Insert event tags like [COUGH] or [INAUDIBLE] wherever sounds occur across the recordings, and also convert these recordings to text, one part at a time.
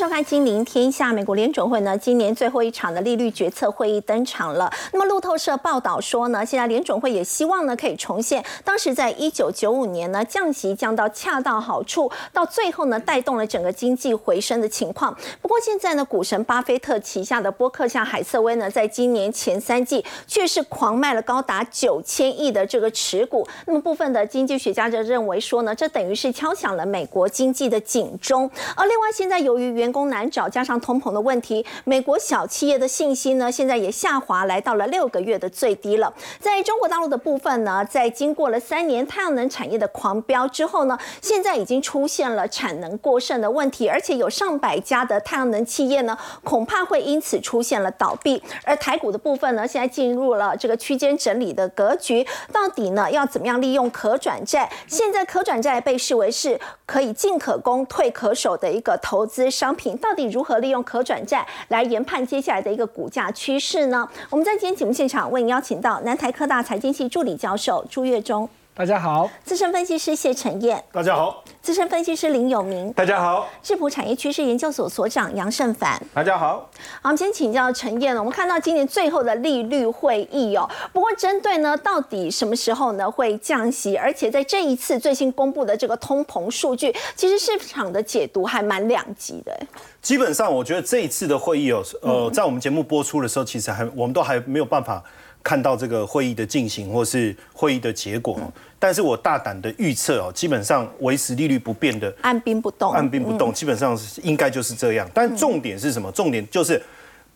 收看《金陵天下》。美国联准会呢，今年最后一场的利率决策会议登场了。那么路透社报道说呢，现在联准会也希望呢，可以重现当时在一九九五年呢降息降到恰到好处，到最后呢带动了整个经济回升的情况。不过现在呢，股神巴菲特旗下的波克夏海瑟威呢，在今年前三季却是狂卖了高达九千亿的这个持股。那么部分的经济学家就认为说呢，这等于是敲响了美国经济的警钟。而另外现在由于原员工难找，加上通膨的问题，美国小企业的信心呢，现在也下滑，来到了六个月的最低了。在中国大陆的部分呢，在经过了三年太阳能产业的狂飙之后呢，现在已经出现了产能过剩的问题，而且有上百家的太阳能企业呢，恐怕会因此出现了倒闭。而台股的部分呢，现在进入了这个区间整理的格局，到底呢要怎么样利用可转债？现在可转债被视为是可以进可攻、退可守的一个投资商品。到底如何利用可转债来研判接下来的一个股价趋势呢？我们在今天节目现场为您邀请到南台科大财经系助理教授朱月忠，大家好；资深分析师谢晨燕，大家好；资深分析师林有明，大家好；智普产业趋势研究所所长杨胜凡，大家好。好，我们先请教陈燕了。我们看到今年最后的利率会议哦，不过针对呢，到底什么时候呢会降息？而且在这一次最新公布的这个通膨数据，其实市场的解读还蛮两极的。基本上，我觉得这一次的会议哦，呃，在我们节目播出的时候，其实还我们都还没有办法看到这个会议的进行或是会议的结果。但是我大胆的预测哦，基本上维持利率不变的，按兵不动，按兵不动，基本上是应该就是这样。但重点是什么？重点就是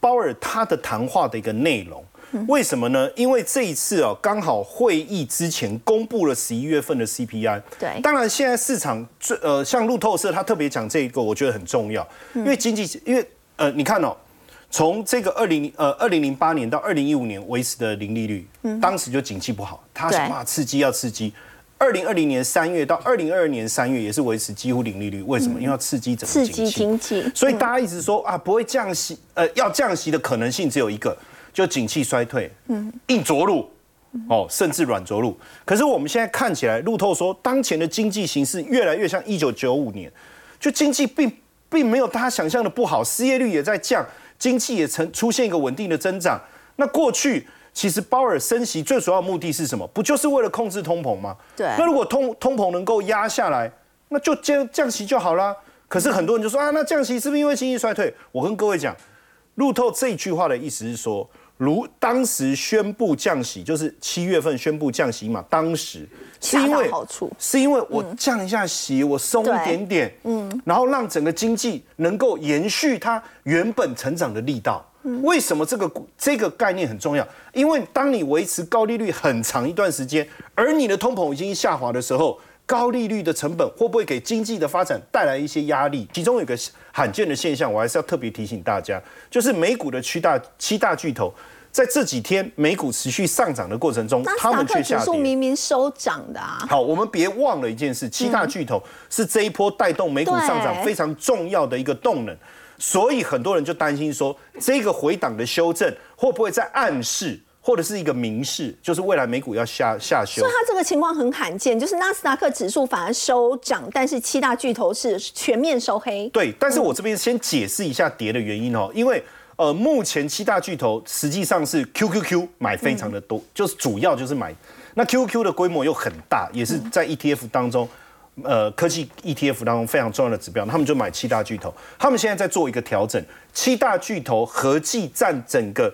鲍尔他的谈话的一个内容。为什么呢？因为这一次哦，刚好会议之前公布了十一月份的 CPI。对，当然现在市场最呃，像路透社他特别讲这个，我觉得很重要，因为经济，因为呃，你看哦，从这个二零呃二零零八年到二零一五年维持的零利率，当时就景气不好，他想办法刺激要刺激。二零二零年三月到二零二二年三月也是维持几乎零利率，为什么？因为要刺激整个经济，所以大家一直说啊，不会降息，呃，要降息的可能性只有一个。就景气衰退，嗯，硬着陆，哦，甚至软着陆。可是我们现在看起来，路透说，当前的经济形势越来越像一九九五年，就经济并并没有大家想象的不好，失业率也在降，经济也呈出现一个稳定的增长。那过去其实鲍尔升息最主要目的是什么？不就是为了控制通膨吗？对。那如果通通膨能够压下来，那就降降息就好啦。可是很多人就说啊，那降息是不是因为经济衰退？我跟各位讲，路透这句话的意思是说。如当时宣布降息，就是七月份宣布降息嘛。当时是因为是因为我降一下息，我松一点点，嗯，然后让整个经济能够延续它原本成长的力道。为什么这个这个概念很重要？因为当你维持高利率很长一段时间，而你的通膨已经下滑的时候。高利率的成本会不会给经济的发展带来一些压力？其中有个罕见的现象，我还是要特别提醒大家，就是美股的七大七大巨头在这几天美股持续上涨的过程中，他们却下跌。明明收涨的啊！好，我们别忘了一件事，七大巨头是这一波带动美股上涨非常重要的一个动能，所以很多人就担心说，这个回档的修正会不会在暗示？或者是一个明示，就是未来美股要下下修。所以它这个情况很罕见，就是纳斯达克指数反而收涨，但是七大巨头是全面收黑。对，但是我这边先解释一下跌的原因哦，因为呃，目前七大巨头实际上是 QQQ 买非常的多，就是主要就是买。那 QQQ 的规模又很大，也是在 ETF 当中，呃，科技 ETF 当中非常重要的指标，他们就买七大巨头。他们现在在做一个调整，七大巨头合计占整个。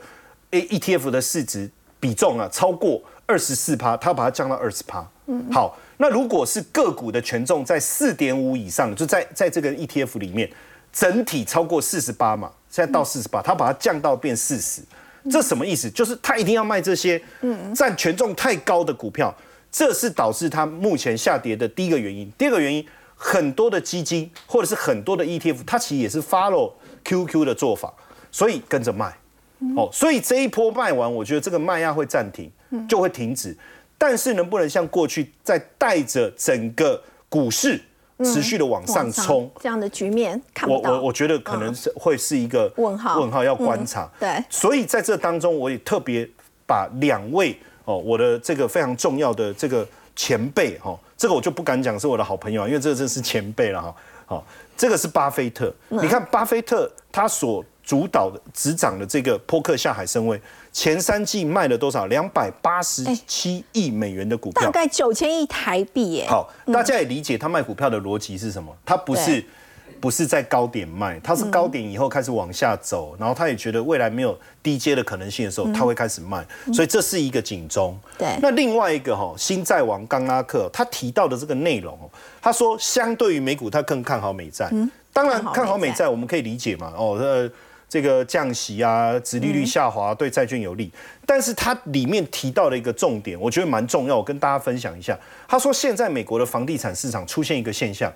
A E T F 的市值比重啊，超过二十四趴，它把它降到二十趴。嗯，好，那如果是个股的权重在四点五以上，就在在这个 E T F 里面，整体超过四十八嘛，现在到四十八，它把它降到变四十，这什么意思？就是它一定要卖这些占权重太高的股票，这是导致它目前下跌的第一个原因。第二个原因，很多的基金或者是很多的 E T F，它其实也是 follow Q Q 的做法，所以跟着卖。哦，所以这一波卖完，我觉得这个卖压会暂停，就会停止。但是能不能像过去再带着整个股市持续的往上冲，这样的局面看不到。我我我觉得可能是会是一个问号，问号要观察。对，所以在这当中，我也特别把两位哦，我的这个非常重要的这个前辈哈，这个我就不敢讲是我的好朋友，因为这真是前辈了哈。好，这个是巴菲特。你看巴菲特他所主导的执掌的这个波克下海参崴，前三季卖了多少？两百八十七亿美元的股票，大概九千亿台币耶。好，大家也理解他卖股票的逻辑是什么？他不是。不是在高点卖，他是高点以后开始往下走，然后他也觉得未来没有低阶的可能性的时候，他会开始卖，所以这是一个警钟。对，那另外一个哈，新债王冈拉克他提到的这个内容哦，他说相对于美股，他更看好美债。嗯，当然看好美债，我们可以理解嘛。哦，呃，这个降息啊，殖利率下滑对债券有利，但是它里面提到的一个重点，我觉得蛮重要，我跟大家分享一下。他说现在美国的房地产市场出现一个现象，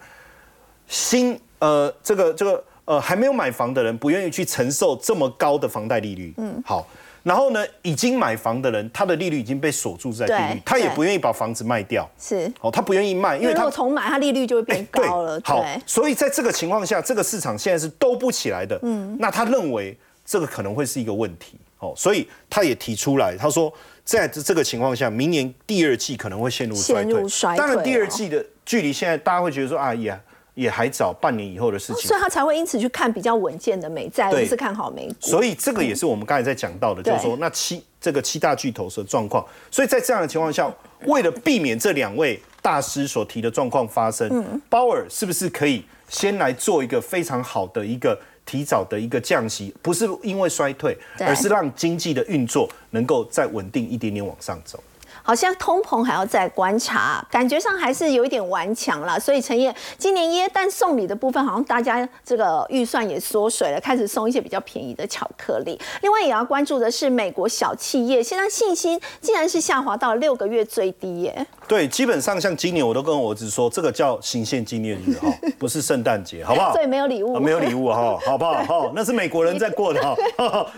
新呃，这个这个呃，还没有买房的人不愿意去承受这么高的房贷利率。嗯，好，然后呢，已经买房的人，他的利率已经被锁住在利率，他也不愿意把房子卖掉。是，哦，他不愿意卖，因为他重买，他利率就会变高了。好，所以在这个情况下，这个市场现在是兜不起来的。嗯，那他认为这个可能会是一个问题。哦，所以他也提出来，他说在这个情况下，明年第二季可能会陷入衰退。当然，第二季的距离现在大家会觉得说啊，呀。也还早，半年以后的事情，所以他才会因此去看比较稳健的美债，不是看好美股。所以这个也是我们刚才在讲到的，就是说那七这个七大巨头的状况。所以在这样的情况下，为了避免这两位大师所提的状况发生，鲍尔是不是可以先来做一个非常好的一个提早的一个降息？不是因为衰退，而是让经济的运作能够再稳定一点点往上走。好像通膨还要再观察，感觉上还是有一点顽强了。所以陈燕今年耶诞送礼的部分，好像大家这个预算也缩水了，开始送一些比较便宜的巧克力。另外也要关注的是美国小企业，现在信心竟然是下滑到六个月最低耶。对，基本上像今年我都跟我儿子说，这个叫行宪纪念日哈，不是圣诞节，好不好？[LAUGHS] 所以没有礼物，没有礼物哈，好不好？哈，那是美国人在过的哈。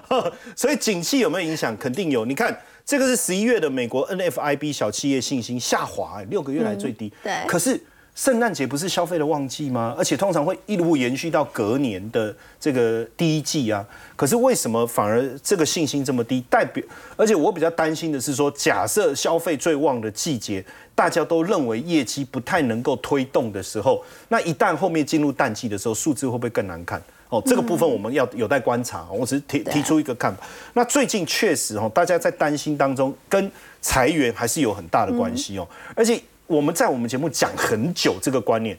所以景气有没有影响？肯定有。你看。这个是十一月的美国 NFIB 小企业信心下滑，六个月来最低。对。可是圣诞节不是消费的旺季吗？而且通常会一路延续到隔年的这个第一季啊。可是为什么反而这个信心这么低？代表，而且我比较担心的是说，假设消费最旺的季节，大家都认为业绩不太能够推动的时候，那一旦后面进入淡季的时候，数字会不会更难看？哦，这个部分我们要有待观察。我只是提提出一个看法。那最近确实哦，大家在担心当中，跟裁员还是有很大的关系哦。而且我们在我们节目讲很久这个观念，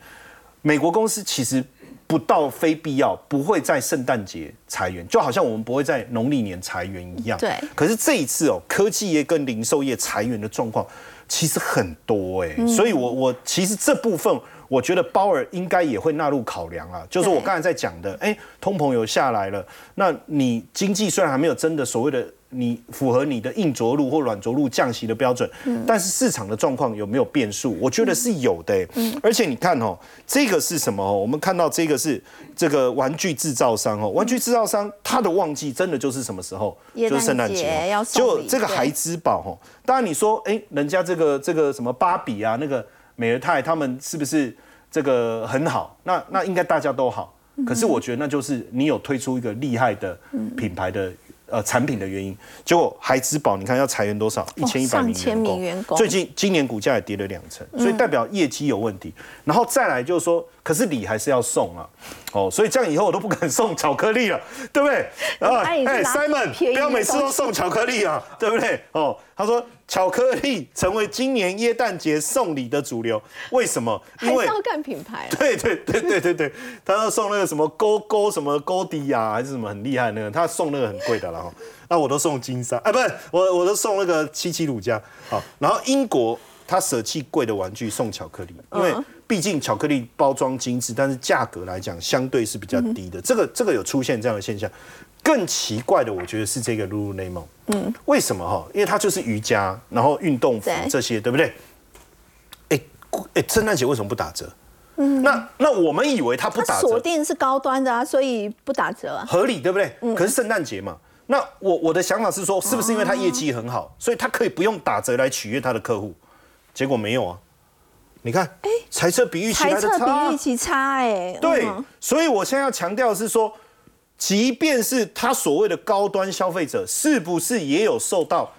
美国公司其实不到非必要不会在圣诞节裁员，就好像我们不会在农历年裁员一样。对。可是这一次哦，科技业跟零售业裁员的状况其实很多哎，所以我我其实这部分。我觉得鲍尔应该也会纳入考量啊，就是我刚才在讲的，哎，通膨有下来了，那你经济虽然还没有真的所谓的你符合你的硬着陆或软着陆降息的标准，但是市场的状况有没有变数？我觉得是有的。而且你看哦，这个是什么哦？我们看到这个是这个玩具制造商哦，玩具制造商它的旺季真的就是什么时候？就是圣诞节，就这个孩之宝哦。当然你说，哎，人家这个这个什么芭比啊，那个。美尔泰他们是不是这个很好？那那应该大家都好。可是我觉得那就是你有推出一个厉害的品牌的呃产品的原因。结果海之宝你看要裁员多少？一千一百名员工。最近今年股价也跌了两成，所以代表业绩有问题。然后再来就是说，可是礼还是要送啊。哦，所以这样以后我都不敢送巧克力了，[LAUGHS] 对不对？啊，哎，Simon，不要每次都送巧克力啊，对不对？哦，他说。巧克力成为今年耶诞节送礼的主流，为什么？因为要干品牌。对对对对对对，[LAUGHS] 他要送那个什么勾勾什么勾迪呀，还是什么很厉害那个，他送那个很贵的了哈。那我都送金沙，哎，不是我我都送那个七七乳加。好，然后英国他舍弃贵的玩具送巧克力，因为毕竟巧克力包装精致，但是价格来讲相对是比较低的。这个这个有出现这样的现象。更奇怪的，我觉得是这个 Lululemon。嗯，为什么哈？因为它就是瑜伽，然后运动服这些，对不对？哎哎，圣诞节为什么不打折？嗯，那那我们以为它不打折，锁定是高端的啊，所以不打折啊，合理对不对？嗯。可是圣诞节嘛，那我我的想法是说，是不是因为它业绩很好，所以它可以不用打折来取悦它的客户？结果没有啊。你看，哎，猜测比预期来的差，比预期差，哎。对，所以我现在要强调的是说。即便是他所谓的高端消费者，是不是也有受到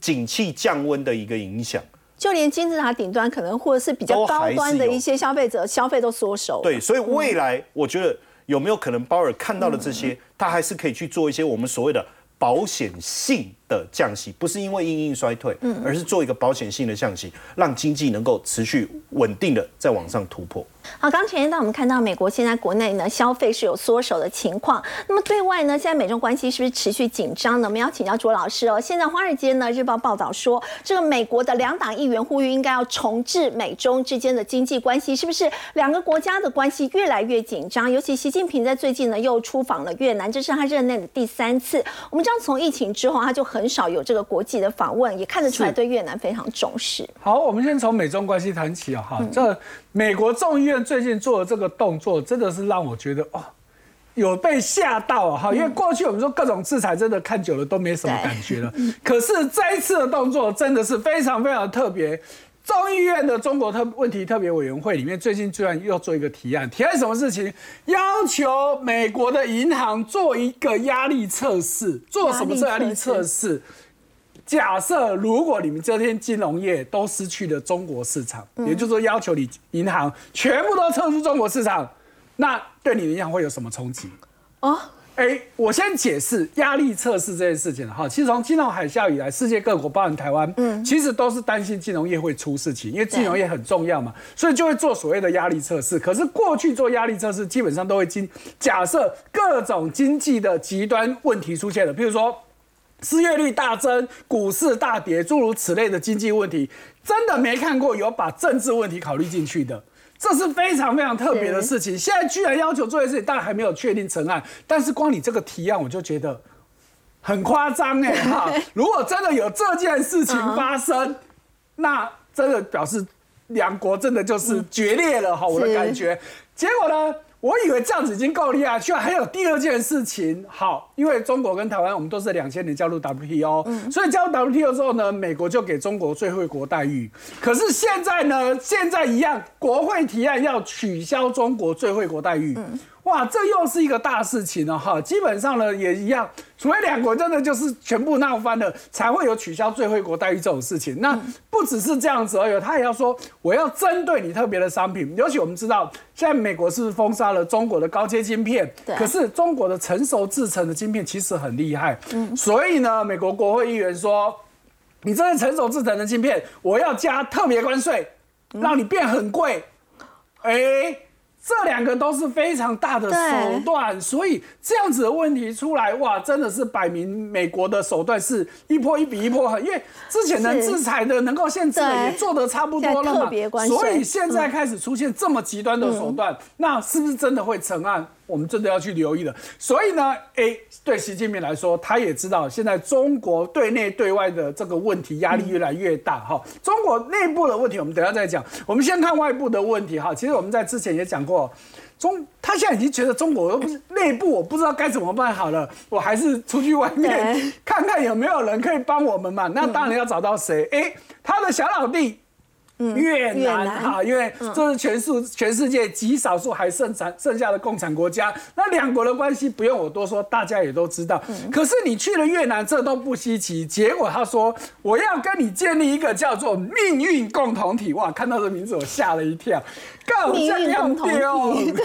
景气降温的一个影响？就连金字塔顶端可能或者是比较高端的一些消费者消费都缩手。对，所以未来我觉得有没有可能鲍尔看到了这些，他还是可以去做一些我们所谓的保险性。的降息不是因为因应衰退，嗯，而是做一个保险性的降息，让经济能够持续稳定的再往上突破。好，刚前一段我们看到美国现在国内呢消费是有缩手的情况，那么对外呢现在美中关系是不是持续紧张呢？我们要请教卓老师哦。现在华尔街呢日报报道说，这个美国的两党议员呼吁应该要重置美中之间的经济关系，是不是两个国家的关系越来越紧张？尤其习近平在最近呢又出访了越南，这是他任内的第三次。我们知道从疫情之后他就很。很少有这个国际的访问，也看得出来对越南非常重视。好，我们先从美中关系谈起啊，哈，这美国众议院最近做的这个动作，真的是让我觉得哦，有被吓到啊，哈，因为过去我们说各种制裁，真的看久了都没什么感觉了，可是这一次的动作真的是非常非常特别。众议院的中国特问题特别委员会里面，最近居然又做一个提案，提案什么事情？要求美国的银行做一个压力测试，做什么压力测试？假设如果你们这天金融业都失去了中国市场，也就是说要求你银行全部都撤出中国市场，那对你的银行会有什么冲击？哦。哎，我先解释压力测试这件事情哈。其实从金融海啸以来，世界各国，包含台湾，嗯，其实都是担心金融业会出事情，因为金融业很重要嘛，所以就会做所谓的压力测试。可是过去做压力测试，基本上都会经假设各种经济的极端问题出现了，譬如说失业率大增、股市大跌，诸如此类的经济问题，真的没看过有把政治问题考虑进去的。这是非常非常特别的事情，现在居然要求做一件事情，当然还没有确定成案，但是光你这个提案，我就觉得很夸张哎 [LAUGHS] 哈！如果真的有这件事情发生，那真的表示两国真的就是决裂了哈，我的感觉。结果呢？我以为这样子已经够厉害，居然还有第二件事情。好，因为中国跟台湾，我们都是两千年加入 WTO，所以加入 WTO 之后呢，美国就给中国最惠国待遇。可是现在呢，现在一样，国会提案要取消中国最惠国待遇。哇，这又是一个大事情了哈！基本上呢，也一样，除非两国真的就是全部闹翻了，才会有取消最惠国待遇这种事情。那不只是这样子而已，他也要说我要针对你特别的商品。尤其我们知道，现在美国是封杀了中国的高阶晶片，可是中国的成熟制成的晶片其实很厉害。嗯，所以呢，美国国会议员说，你这些成熟制成的晶片，我要加特别关税，让你变很贵。哎。这两个都是非常大的手段，所以这样子的问题出来，哇，真的是摆明美国的手段是一波一比一波狠，因为之前能制裁的、能够限制的也做得差不多了嘛，所以现在开始出现这么极端的手段，那是不是真的会成案？我们真的要去留意了。所以呢，诶，对习近平来说，他也知道现在中国对内对外的这个问题压力越来越大。哈，中国内部的问题我们等下再讲。我们先看外部的问题。哈，其实我们在之前也讲过，中他现在已经觉得中国不是内部，我不知道该怎么办好了，我还是出去外面看看有没有人可以帮我们嘛。那当然要找到谁？哎，他的小老弟。越南哈，因为这是全数全世界极少数还剩产剩下的共产国家，那两国的关系不用我多说，大家也都知道。可是你去了越南，这都不稀奇。结果他说我要跟你建立一个叫做命运共同体，哇！看到这名字我吓了一跳，更像共同体，对，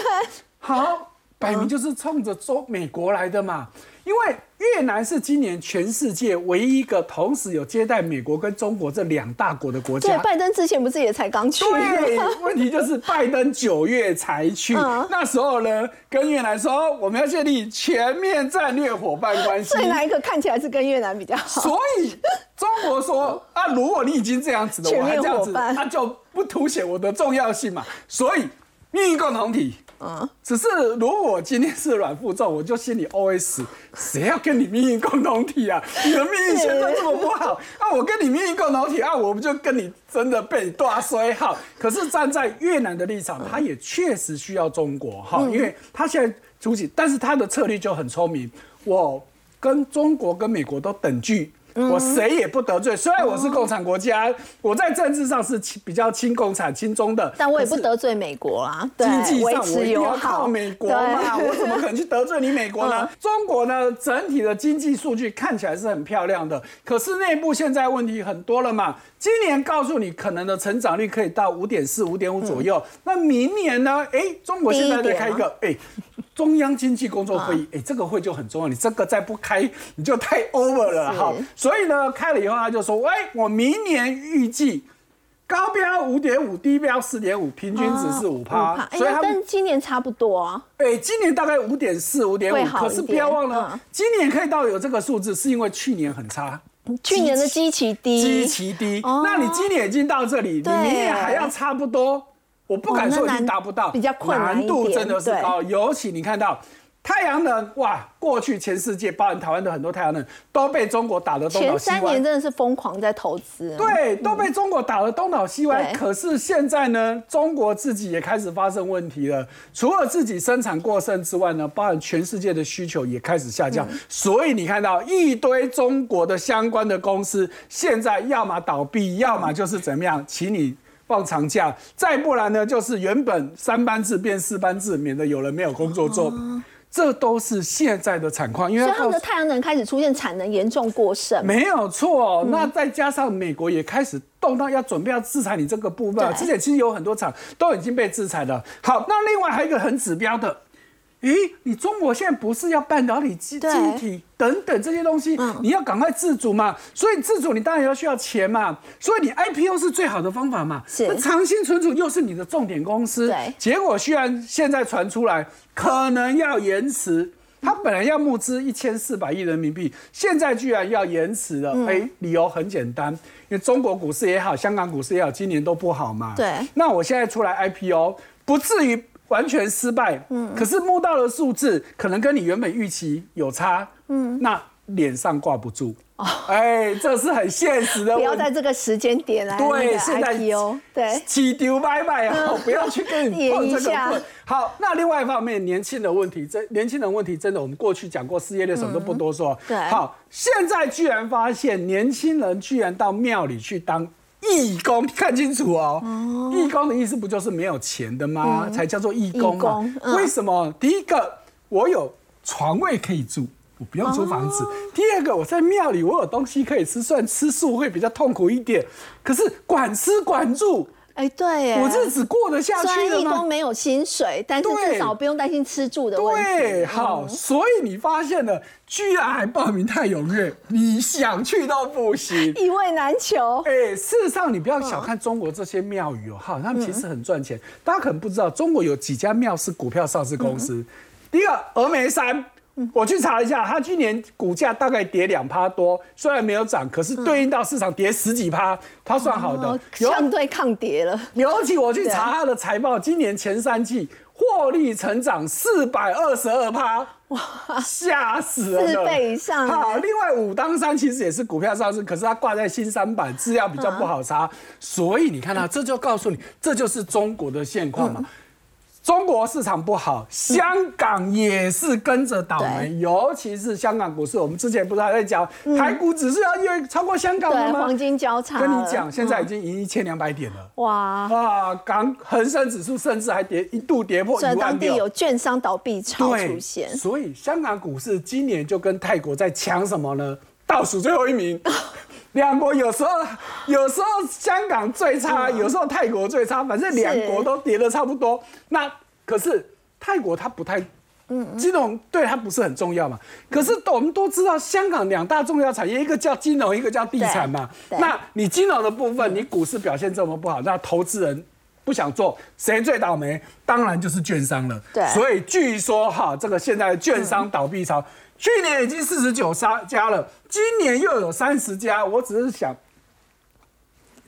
好，摆明就是冲着中美国来的嘛。因为越南是今年全世界唯一一个同时有接待美国跟中国这两大国的国家。对，拜登之前不是也才刚去？对，问题就是拜登九月才去，[LAUGHS] 那时候呢，跟越南说我们要建立全面战略伙伴关系。所以哪一个看起来是跟越南比较好？所以中国说啊，如果你已经这样子的，我还这样子，那就不凸显我的重要性嘛。所以命运共同体。嗯，只是如果今天是阮富仲，我就心里 OS：谁要跟你命运共同体啊？你的命运现在这么不好，那 [LAUGHS] 我跟你命运共同体啊，我不就跟你真的被大衰好？可是站在越南的立场，他也确实需要中国哈，因为他现在出去，但是他的策略就很聪明，我跟中国跟美国都等距。我谁也不得罪。虽然我是共产国家，我在政治上是比较亲共产、亲中的，但我也不得罪美国啊。经济上我一定要靠美国嘛，[LAUGHS] 我怎么可能去得罪你美国呢？中国呢，整体的经济数据看起来是很漂亮的，可是内部现在问题很多了嘛。今年告诉你可能的成长率可以到五点四、五点五左右，那明年呢？哎，中国现在在开一个哎。中央经济工作会议，哎，这个会就很重要。你这个再不开，你就太 over 了哈。所以呢，开了以后他就说，哎，我明年预计高标五点五，低标四点五，平均值是五趴。所以他跟今年差不多啊。哎，今年大概五点四、五点五，可是不要忘了，今年可以到有这个数字，是因为去年很差。去年的基期低，基期低。那你今年已经到这里，你明年还要差不多。我不敢说你达不到，比较困难难度真的是高，尤其你看到太阳能，哇，过去全世界，包含台湾的很多太阳能，都被中国打得东倒西歪。前三年真的是疯狂在投资，对，都被中国打得东倒西歪。可是现在呢，中国自己也开始发生问题了。除了自己生产过剩之外呢，包含全世界的需求也开始下降。所以你看到一堆中国的相关的公司，现在要么倒闭，要么就是怎么样，请你。放长假，再不然呢，就是原本三班制变四班制，免得有人没有工作做。这都是现在的产况，因为他们的太阳能开始出现产能严重过剩，没有错。那再加上美国也开始动荡，要准备要制裁你这个部分。之前其实有很多厂都已经被制裁了。好，那另外还有一个很指标的。咦，你中国现在不是要半导体、晶体等等这些东西，你要赶快自主嘛？所以自主，你当然要需要钱嘛。所以你 IPO 是最好的方法嘛？是。那长兴存储又是你的重点公司，对。结果虽然现在传出来可能要延迟，它本来要募资一千四百亿人民币，现在居然要延迟了。哎，理由很简单，因为中国股市也好，香港股市也好，今年都不好嘛。对。那我现在出来 IPO，不至于。完全失败，嗯，可是摸到的数字可能跟你原本预期有差，嗯，那脸上挂不住，哦，哎，这是很现实的。不要在这个时间点来对，现在对，起丢拜拜啊，不要去跟你碰这个好，那另外一方面，年轻的问题，真年轻人问题真的，我们过去讲过失业率什么都不多说。对，好，现在居然发现年轻人居然到庙里去当。义工，看清楚哦。义工的意思不就是没有钱的吗？才叫做义工嘛。为什么？第一个，我有床位可以住，我不用租房子；第二个，我在庙里，我有东西可以吃，虽然吃素会比较痛苦一点，可是管吃管住。哎，对，我日子过得下去虽然义工没有薪水，但是至少不用担心吃住的问题。对，好，所以你发现了，居然还报名太踊跃，你想去都不行，一位难求。哎，事实上，你不要小看中国这些庙宇哦，哈，他们其实很赚钱。大家可能不知道，中国有几家庙是股票上市公司。第一个，峨眉山。我去查一下，它今年股价大概跌两趴多，虽然没有涨，可是对应到市场跌十几趴，它算好的，相对抗跌了。尤其我去查它的财报，今年前三季获利成长四百二十二趴，哇，吓死了，四倍以上。好，另外武当山其实也是股票上市，可是它挂在新三板，资料比较不好查，所以你看到这就告诉你，这就是中国的现况嘛。中国市场不好，香港也是跟着倒霉，尤其是香港股市。我们之前不是还在讲，台股只是要因为超过香港吗？黄金交叉。跟你讲，现在已经赢一千两百点了。哇哇，港恒生指数甚至还跌一度跌破一万六。当地有券商倒闭潮出现，所以香港股市今年就跟泰国在抢什么呢？倒数最后一名。[LAUGHS] 两国有时候有时候香港最差，有时候泰国最差，反正两国都跌的差不多。那可是泰国它不太，嗯，金融对它不是很重要嘛。可是我们都知道，香港两大重要产业，一个叫金融，一个叫地产嘛。那你金融的部分，你股市表现这么不好，那投资人不想做，谁最倒霉？当然就是券商了。对，所以据说哈，这个现在券商倒闭潮。去年已经四十九家了，今年又有三十家。我只是想，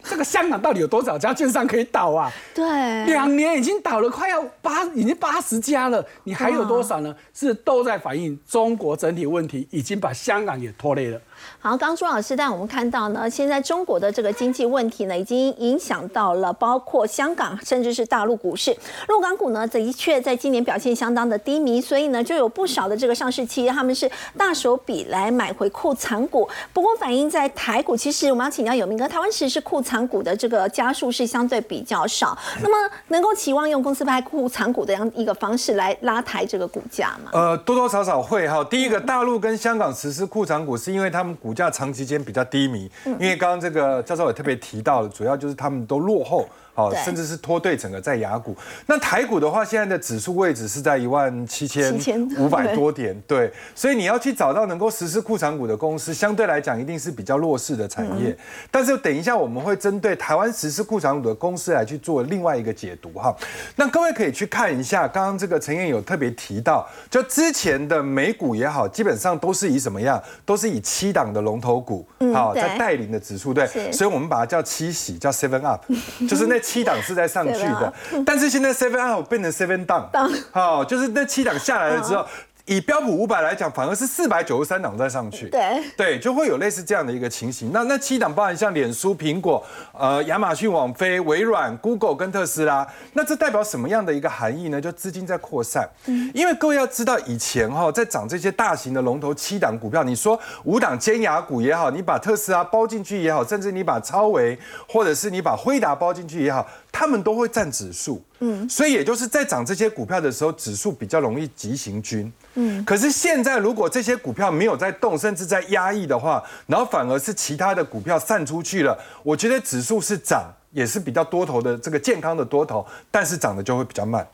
这个香港到底有多少家券商可以倒啊？对，两年已经倒了快要八，已经八十家了。你还有多少呢？是都在反映中国整体问题，已经把香港也拖累了。好，刚朱老师带我们看到呢，现在中国的这个经济问题呢，已经影响到了包括香港，甚至是大陆股市。陆港股呢，的确在今年表现相当的低迷，所以呢，就有不少的这个上市企业，他们是大手笔来买回库藏股。不过反映在台股，其实我们要请教有明哥，台湾其实是库藏股的这个家数是相对比较少。那么能够期望用公司派库藏股的样一个方式来拉抬这个股价吗？呃，多多少少会哈。第一个，大陆跟香港实施库藏股，是因为他们股价长期间比较低迷。因为刚刚这个教授也特别提到了，主要就是他们都落后。好，甚至是拖对整个在雅股。那台股的话，现在的指数位置是在一万七千五百多点，对。所以你要去找到能够实施库藏股的公司，相对来讲一定是比较弱势的产业。但是等一下我们会针对台湾实施库藏股的公司来去做另外一个解读哈。那各位可以去看一下，刚刚这个陈燕有特别提到，就之前的美股也好，基本上都是以什么样？都是以七档的龙头股，好，在带领的指数，对。所以我们把它叫七喜，叫 Seven Up，[LAUGHS] 就是那。七档是在上去的，但是现在 seven up 变成 seven down，好，就是那七档下来了之后。以标普五百来讲，反而是四百九十三档再上去，对对，就会有类似这样的一个情形。那那七档包含像脸书、苹果、呃亚马逊、网飞、微软、Google 跟特斯拉，那这代表什么样的一个含义呢？就资金在扩散。嗯，因为各位要知道，以前哈在涨这些大型的龙头七档股票，你说五档尖牙股也好，你把特斯拉包进去也好，甚至你把超维或者是你把辉达包进去也好，他们都会占指数。嗯，所以也就是在涨这些股票的时候，指数比较容易急行军。嗯，可是现在如果这些股票没有在动，甚至在压抑的话，然后反而是其他的股票散出去了，我觉得指数是涨。也是比较多头的这个健康的多头，但是涨得就会比较慢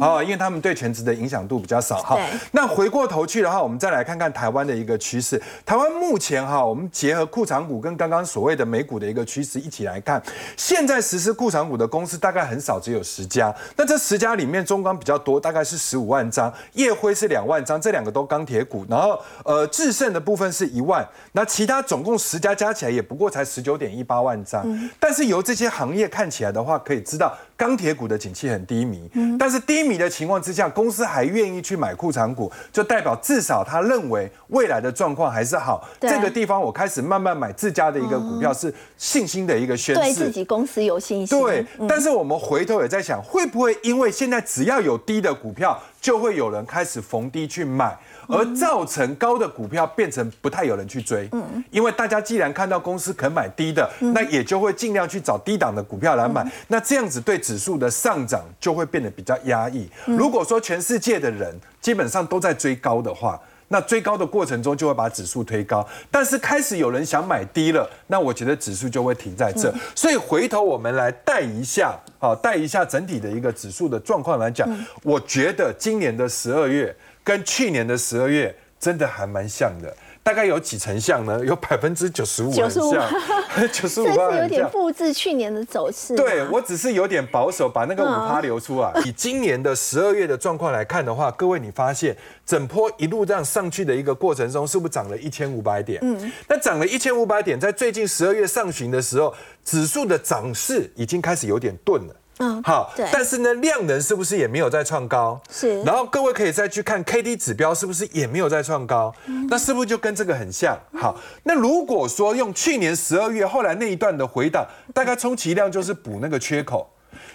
啊，因为他们对全值的影响度比较少。哈，那回过头去的话，我们再来看看台湾的一个趋势。台湾目前哈，我们结合库藏股跟刚刚所谓的美股的一个趋势一起来看，现在实施库藏股的公司大概很少，只有十家。那这十家里面，中钢比较多，大概是十五万张，叶辉是两万张，这两个都钢铁股。然后呃，智胜的部分是一万，那其他总共十家加起来也不过才十九点一八万张。但是由这些行行业看起来的话，可以知道钢铁股的景气很低迷，但是低迷的情况之下，公司还愿意去买库藏股，就代表至少他认为未来的状况还是好。这个地方我开始慢慢买自家的一个股票，是信心的一个宣示，对自己公司有信心。对，但是我们回头也在想，会不会因为现在只要有低的股票，就会有人开始逢低去买？而造成高的股票变成不太有人去追，嗯，因为大家既然看到公司肯买低的，那也就会尽量去找低档的股票来买，那这样子对指数的上涨就会变得比较压抑。如果说全世界的人基本上都在追高的话，那追高的过程中就会把指数推高，但是开始有人想买低了，那我觉得指数就会停在这。所以回头我们来带一下，好带一下整体的一个指数的状况来讲，我觉得今年的十二月。跟去年的十二月真的还蛮像的，大概有几成像呢？有百分之九十五九十五，[LAUGHS] 九十五甚有点复制去年的走势。对我只是有点保守，把那个五趴留出来。以今年的十二月的状况来看的话，各位你发现整波一路这样上去的一个过程中，是不是涨了一千五百点？嗯，那涨了一千五百点，在最近十二月上旬的时候，指数的涨势已经开始有点钝了。嗯，好，对，但是呢，量能是不是也没有在创高？是，然后各位可以再去看 K D 指标，是不是也没有在创高？那是不是就跟这个很像？好，那如果说用去年十二月后来那一段的回档，大概充其量就是补那个缺口。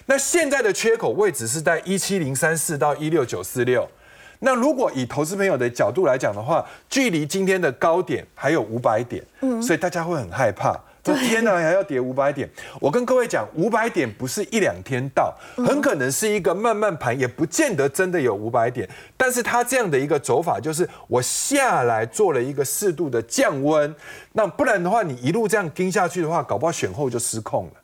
那现在的缺口位置是在一七零三四到一六九四六。那如果以投资朋友的角度来讲的话，距离今天的高点还有五百点，嗯，所以大家会很害怕。天呢，还要跌五百点？我跟各位讲，五百点不是一两天到，很可能是一个慢慢盘，也不见得真的有五百点。但是它这样的一个走法，就是我下来做了一个适度的降温，那不然的话，你一路这样盯下去的话，搞不好选后就失控了。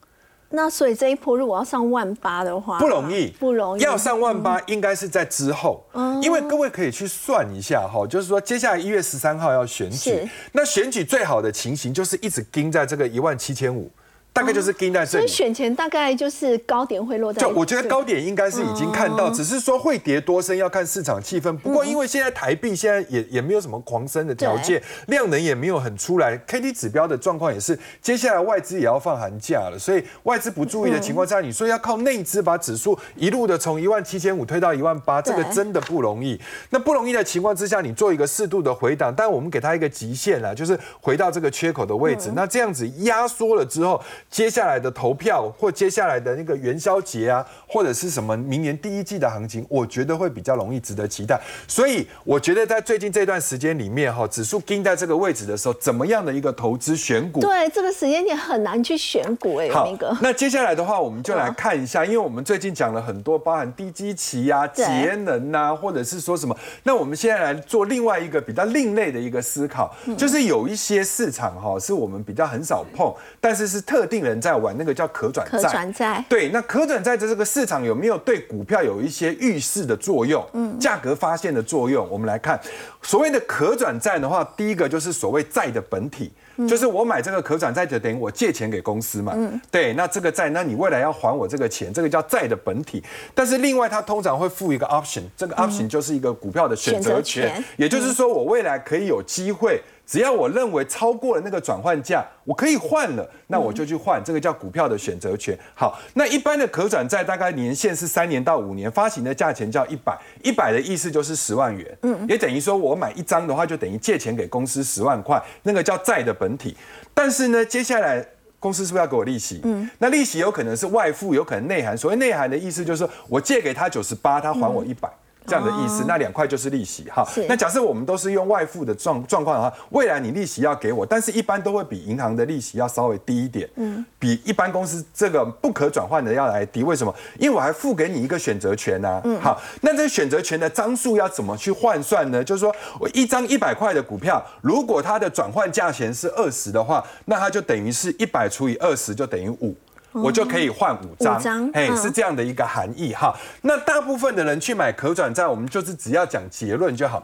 那所以这一波如果要上万八的话，不容易，不容易。要上万八，应该是在之后，因为各位可以去算一下哈，就是说接下来一月十三号要选举，那选举最好的情形就是一直盯在这个一万七千五。大概就是盯在这里。所以选前大概就是高点会落在，就我觉得高点应该是已经看到，只是说会跌多深要看市场气氛。不过因为现在台币现在也也没有什么狂升的条件，量能也没有很出来，K D 指标的状况也是，接下来外资也要放寒假了，所以外资不注意的情况下，你说要靠内资把指数一路的从一万七千五推到一万八，这个真的不容易。那不容易的情况之下，你做一个适度的回档，但我们给它一个极限了，就是回到这个缺口的位置。那这样子压缩了之后，接下来的投票或接下来的那个元宵节啊，或者是什么明年第一季的行情，我觉得会比较容易值得期待。所以我觉得在最近这段时间里面哈，指数盯在这个位置的时候，怎么样的一个投资选股？对，这个时间点很难去选股哎，好，那接下来的话，我们就来看一下，因为我们最近讲了很多，包含低基期啊、节能啊，或者是说什么。那我们现在来做另外一个比较另类的一个思考，就是有一些市场哈，是我们比较很少碰，但是是特定人在玩，那个叫可转债。可转债。对，那可转债在这个市场有没有对股票有一些预示的作用？嗯，价格发现的作用？我们来看，所谓的可转债的话，第一个就是所谓债的本体。就是我买这个可转债就等于我借钱给公司嘛，对，那这个债，那你未来要还我这个钱，这个叫债的本体。但是另外它通常会附一个 option，这个 option 就是一个股票的选择权，也就是说我未来可以有机会。只要我认为超过了那个转换价，我可以换了，那我就去换，这个叫股票的选择权。好，那一般的可转债大概年限是三年到五年，发行的价钱叫一百，一百的意思就是十万元，嗯，也等于说我买一张的话，就等于借钱给公司十万块，那个叫债的本体。但是呢，接下来公司是不是要给我利息？嗯，那利息有可能是外付，有可能内涵。所谓内涵的意思就是说我借给他九十八，他还我一百。这样的意思，那两块就是利息哈。那假设我们都是用外付的状状况的话，未来你利息要给我，但是一般都会比银行的利息要稍微低一点，嗯，比一般公司这个不可转换的要来低。为什么？因为我还付给你一个选择权呐。嗯，好，那这个选择权的张数要怎么去换算呢？就是说我一张一百块的股票，如果它的转换价钱是二十的话，那它就等于是一百除以二十就等于五。我就可以换五张，哎，是这样的一个含义哈。那大部分的人去买可转债，我们就是只要讲结论就好。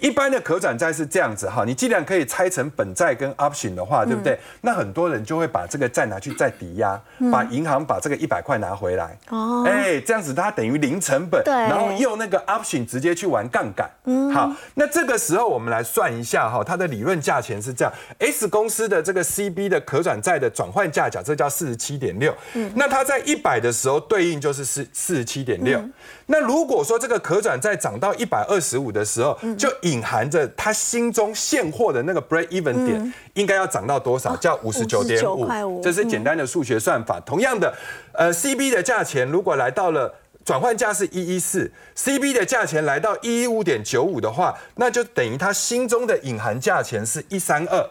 一般的可转债是这样子哈，你既然可以拆成本债跟 option 的话，对不对？那很多人就会把这个债拿去再抵押，把银行把这个一百块拿回来。哦，哎，这样子它等于零成本，然后用那个 option 直接去玩杠杆。嗯，好，那这个时候我们来算一下哈，它的理论价钱是这样：S 公司的这个 CB 的可转债的转换价，假设叫四十七点六。嗯，那它在一百的时候对应就是四四十七点六。那如果说这个可转债涨到一百二十五的时候，就隐含着他心中现货的那个 break even 点应该要涨到多少？叫五十九点五。这是简单的数学算法。同样的，呃，CB 的价钱如果来到了转换价是一一四，CB 的价钱来到一一五点九五的话，那就等于他心中的隐含价钱是一三二。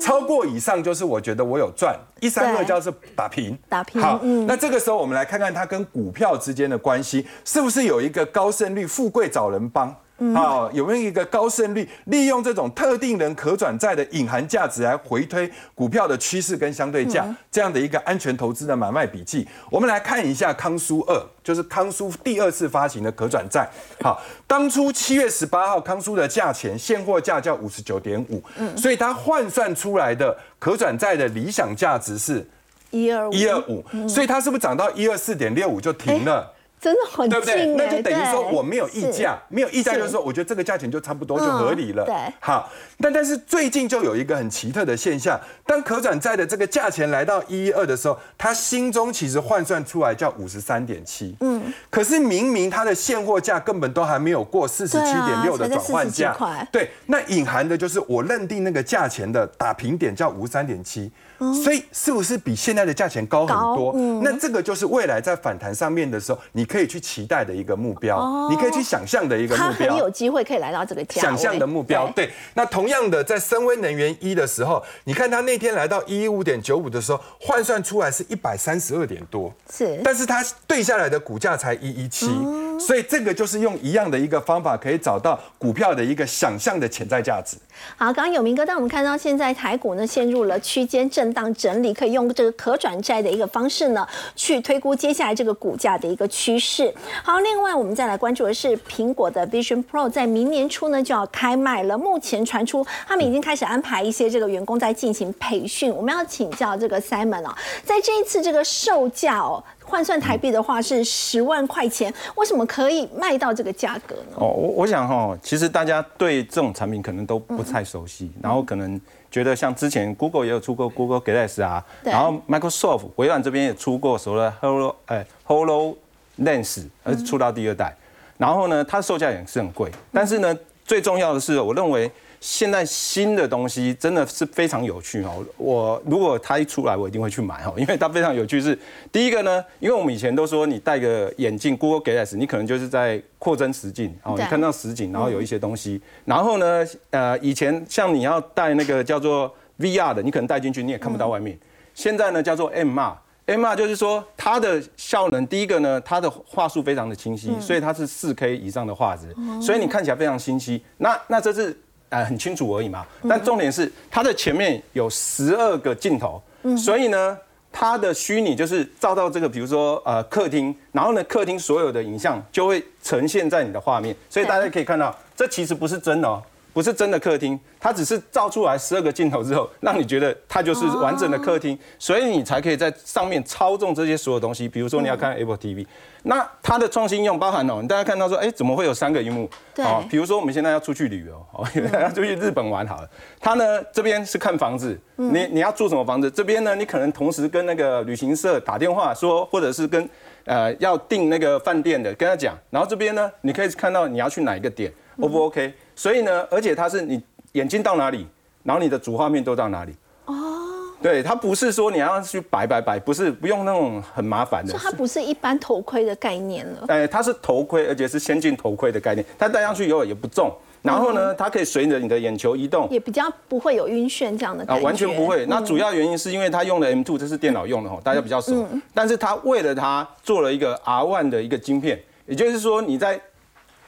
超过以上就是我觉得我有赚，一三二叫是打平，打平。好，那这个时候我们来看看它跟股票之间的关系，是不是有一个高胜率，富贵找人帮？啊，有没有一个高胜率，利用这种特定人可转债的隐含价值来回推股票的趋势跟相对价，这样的一个安全投资的买卖笔记？我们来看一下康苏二，就是康苏第二次发行的可转债。好，当初七月十八号康苏的价钱现货价叫五十九点五，嗯，所以它换算出来的可转债的理想价值是一二五，一二五，所以它是不是涨到一二四点六五就停了？真的很近，对不对？那就等于说我没有溢价，没有溢价就是说，我觉得这个价钱就差不多就合理了。对，好，但但是最近就有一个很奇特的现象，当可转债的这个价钱来到一一二的时候，他心中其实换算出来叫五十三点七。嗯，可是明明它的现货价根本都还没有过四十七点六的转换价。对，那隐含的就是我认定那个价钱的打平点叫五十三点七。所以是不是比现在的价钱高很多？那这个就是未来在反弹上面的时候，你可以去期待的一个目标，你可以去想象的一个目标。它很有机会可以来到这个价想象的目标，对。那同样的，在深威能源一的时候，你看它那天来到一一五点九五的时候，换算出来是一百三十二点多，是。但是它对下来的股价才一一七，所以这个就是用一样的一个方法，可以找到股票的一个想象的潜在价值。好，刚刚有明哥，当我们看到现在台股呢陷入了区间震。荡整理可以用这个可转债的一个方式呢，去推估接下来这个股价的一个趋势。好，另外我们再来关注的是苹果的 Vision Pro，在明年初呢就要开卖了。目前传出他们已经开始安排一些这个员工在进行培训。我们要请教这个 Simon 哦，在这一次这个售价哦。换算台币的话是十万块钱，为什么可以卖到这个价格呢？哦，我我想哈，其实大家对这种产品可能都不太熟悉，然后可能觉得像之前 Google 也有出过 Google Glass 啊，然后 Microsoft 微软这边也出过所谓的 Holo 哎 Holo Lens，而出到第二代，然后呢，它的售价也是很贵，但是呢，最重要的是，我认为。现在新的东西真的是非常有趣哦！我如果它一出来，我一定会去买哦，[LAUGHS] 因为它非常有趣。是第一个呢，因为我们以前都说你戴个眼镜，Google Glass，你可能就是在扩增实境哦，你看到实景，然后有一些东西。然后呢，呃，以前像你要戴那个叫做 VR 的，你可能戴进去你也看不到外面。现在呢，叫做 MR，MR 就是说它的效能，第一个呢，它的画素非常的清晰，所以它是四 K 以上的画质，所以你看起来非常清晰。那那这是。呃，很清楚而已嘛。但重点是，它的前面有十二个镜头，所以呢，它的虚拟就是照到这个，比如说呃客厅，然后呢，客厅所有的影像就会呈现在你的画面，所以大家可以看到，这其实不是真的哦。不是真的客厅，它只是照出来十二个镜头之后，让你觉得它就是完整的客厅，所以你才可以在上面操纵这些所有东西。比如说你要看 Apple TV，那它的创新用包含哦，你大家看到说，哎，怎么会有三个荧幕？对。比如说我们现在要出去旅游，哦，[LAUGHS] 要出去日本玩好了，它呢这边是看房子，你你要住什么房子？这边呢你可能同时跟那个旅行社打电话说，或者是跟呃要订那个饭店的跟他讲，然后这边呢你可以看到你要去哪一个点，O 不 OK？所以呢，而且它是你眼睛到哪里，然后你的主画面都到哪里。哦。对，它不是说你要去摆摆摆，不是不用那种很麻烦的。它不是一般头盔的概念了。哎，它是头盔，而且是先进头盔的概念。它戴上去以后也不重，然后呢，它可以随着你的眼球移动，也比较不会有晕眩这样的。啊，完全不会。那主要原因是因为它用了 M2，这是电脑用的哈，大家比较熟。但是它为了它做了一个 R1 的一个晶片，也就是说你在。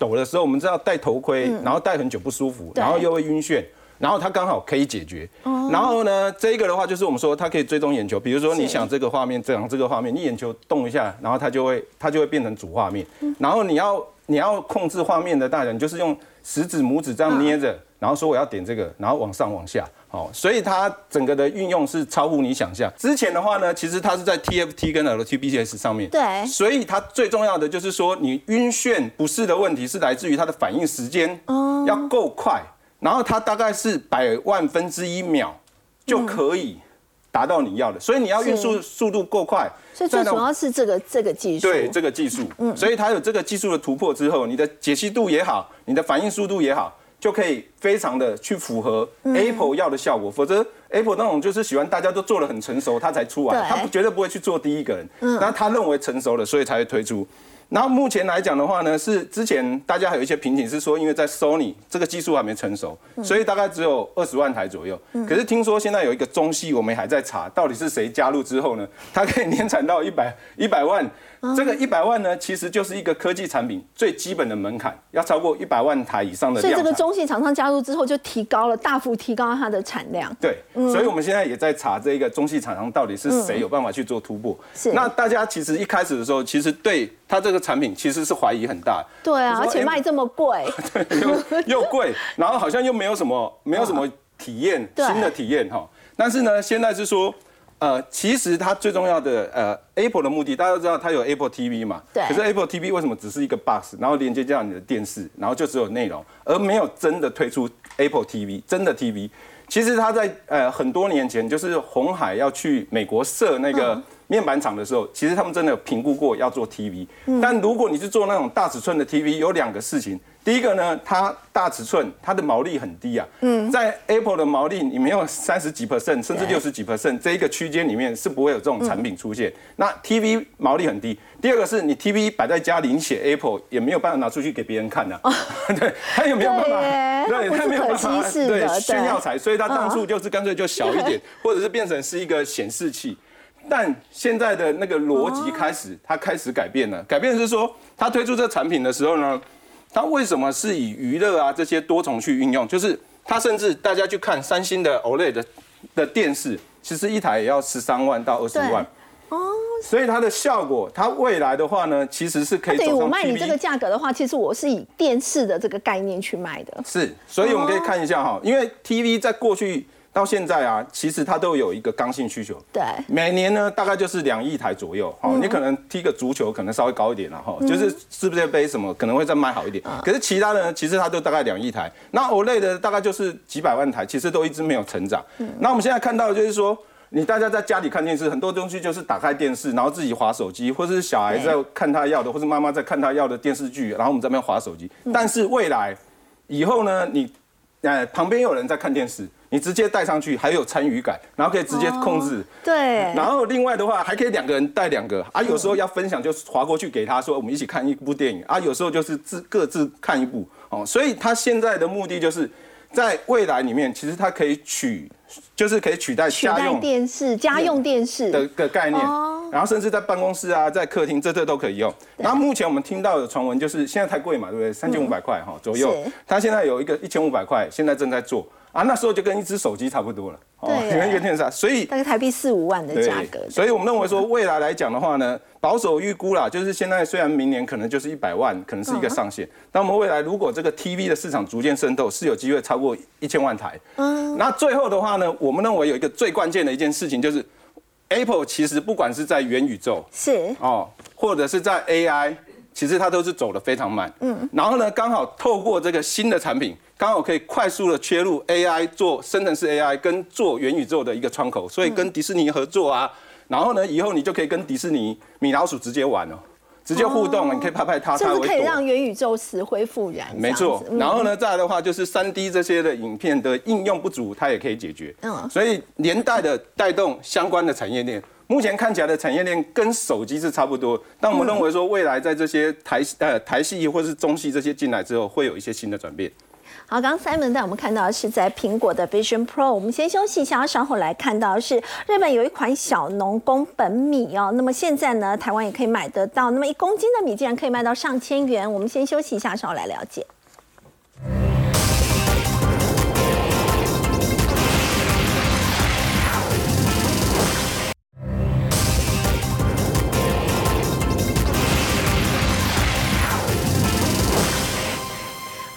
抖的时候，我们知道戴头盔，然后戴很久不舒服，然后又会晕眩，然后它刚好可以解决。然后呢，这个的话就是我们说它可以追踪眼球，比如说你想这个画面，这样这个画面，你眼球动一下，然后它就会它就会变成主画面。然后你要你要控制画面的大小，你就是用食指、拇指这样捏着，然后说我要点这个，然后往上往下。好，所以它整个的运用是超乎你想象。之前的话呢，其实它是在 TFT 跟 LTPS 上面。对。所以它最重要的就是说，你晕眩不适的问题是来自于它的反应时间要够快，然后它大概是百万分之一秒就可以达到你要的。所以你要运输速度够快。所以最主要是这个这个技术。对，这个技术。嗯。所以它有这个技术的突破之后，你的解析度也好，你的反应速度也好。就可以非常的去符合 Apple 要的效果，否则 Apple 那种就是喜欢大家都做的很成熟，他才出来，他不绝对不会去做第一个人，那他认为成熟了，所以才会推出。然后目前来讲的话呢，是之前大家还有一些瓶颈，是说因为在 Sony 这个技术还没成熟，所以大概只有二十万台左右。可是听说现在有一个中系，我们还在查，到底是谁加入之后呢，它可以年产到一百一百万。这个一百万呢，其实就是一个科技产品最基本的门槛，要超过一百万台以上的。所以这个中系厂商加入之后，就提高了，大幅提高了它的产量。对，所以我们现在也在查这个中系厂商到底是谁有办法去做突破。是。那大家其实一开始的时候，其实对它这个产品其实是怀疑很大。对啊，而且卖这么贵。[LAUGHS] 对，又又贵，然后好像又没有什么没有什么体验，新的体验哈。但是呢，现在是说。呃，其实它最重要的呃，Apple 的目的，大家都知道它有 Apple TV 嘛。对。可是 Apple TV 为什么只是一个 box，然后连接到你的电视，然后就只有内容，而没有真的推出 Apple TV，真的 TV？其实它在呃很多年前，就是红海要去美国设那个面板厂的时候，其实他们真的有评估过要做 TV。但如果你是做那种大尺寸的 TV，有两个事情。第一个呢，它大尺寸，它的毛利很低啊。嗯，在 Apple 的毛利，你没有三十几 percent，甚至六十几 percent 这一个区间里面是不会有这种产品出现。那 TV 毛利很低。第二个是你 TV 摆在家里，你写 Apple 也没有办法拿出去给别人看的。[LAUGHS] 对，他也没有办法，[LAUGHS] 对，他没有办法，对，炫耀才，所以他当初就是干脆就小一点，[LAUGHS] 或者是变成是一个显示器。但现在的那个逻辑开始，它开始改变了。改变是说，他推出这产品的时候呢？它为什么是以娱乐啊这些多重去运用？就是它甚至大家去看三星的 OLED 的的电视，其实一台也要十三万到二十万。哦，所以它的效果，它未来的话呢，其实是可以等于我卖你这个。价格的话，其实我是以电视的这个概念去卖的。是，所以我们可以看一下哈，因为 TV 在过去到现在啊，其实它都有一个刚性需求。对，每年呢，大概就是两亿台左右。哦，你可能踢个足球可能稍微高一点了哈，就是世界杯什么可能会再卖好一点。可是其他的呢，其实它都大概两亿台。那 OLED 的大概就是几百万台，其实都一直没有成长。嗯那我们现在看到的就是说。你大家在家里看电视，很多东西就是打开电视，然后自己划手机，或者是小孩在看他要的，或者妈妈在看他要的电视剧，然后我们在那边划手机。但是未来以后呢，你呃旁边有人在看电视，你直接带上去，还有参与感，然后可以直接控制。对，然后另外的话，还可以两个人带两个啊，有时候要分享就划过去给他说，我们一起看一部电影啊，有时候就是自各自看一部哦。所以他现在的目的就是在未来里面，其实他可以取，就是可以取代取代家用电视、家用电视。的个概念。哦，然后甚至在办公室啊，在客厅这这都可以用。然后目前我们听到的传闻就是现在太贵嘛，对不对？三千五百块哈左右。是，它现在有一个一千五百块，现在正在做啊，那时候就跟一只手机差不多了，哦对跟一个电视啊，所以大概台币四五万的对价格。所以我们认为说未来来讲的话呢，保守预估啦，就是现在虽然明年可能就是一百万，可能是一个上限，但我们未来如果这个 TV 的市场逐渐渗透，是有机会超过一千万台。嗯，那最后的话呢，我们认为有一个最关键的一件事情就是 Apple 其实不管是在元宇宙是哦，或者是在 AI，其实它都是走的非常慢。嗯，然后呢，刚好透过这个新的产品，刚好可以快速的切入 AI 做生成式 AI 跟做元宇宙的一个窗口，所以跟迪士尼合作啊，然后呢，以后你就可以跟迪士尼米老鼠直接玩哦，直接互动，你可以拍拍它，它会。可以让元宇宙死灰复燃？没错然后呢，再来的话就是三 D 这些的影片的应用不足，它也可以解决。嗯嗯，所以连带的带动相关的产业链。目前看起来的产业链跟手机是差不多，但我们认为说未来在这些台呃台系或是中系这些进来之后，会有一些新的转变。好，刚刚 Simon 带我们看到是在苹果的 Vision Pro，我们先休息一下，稍后来看到是日本有一款小农工本米哦，那么现在呢，台湾也可以买得到，那么一公斤的米竟然可以卖到上千元，我们先休息一下，稍后来了解。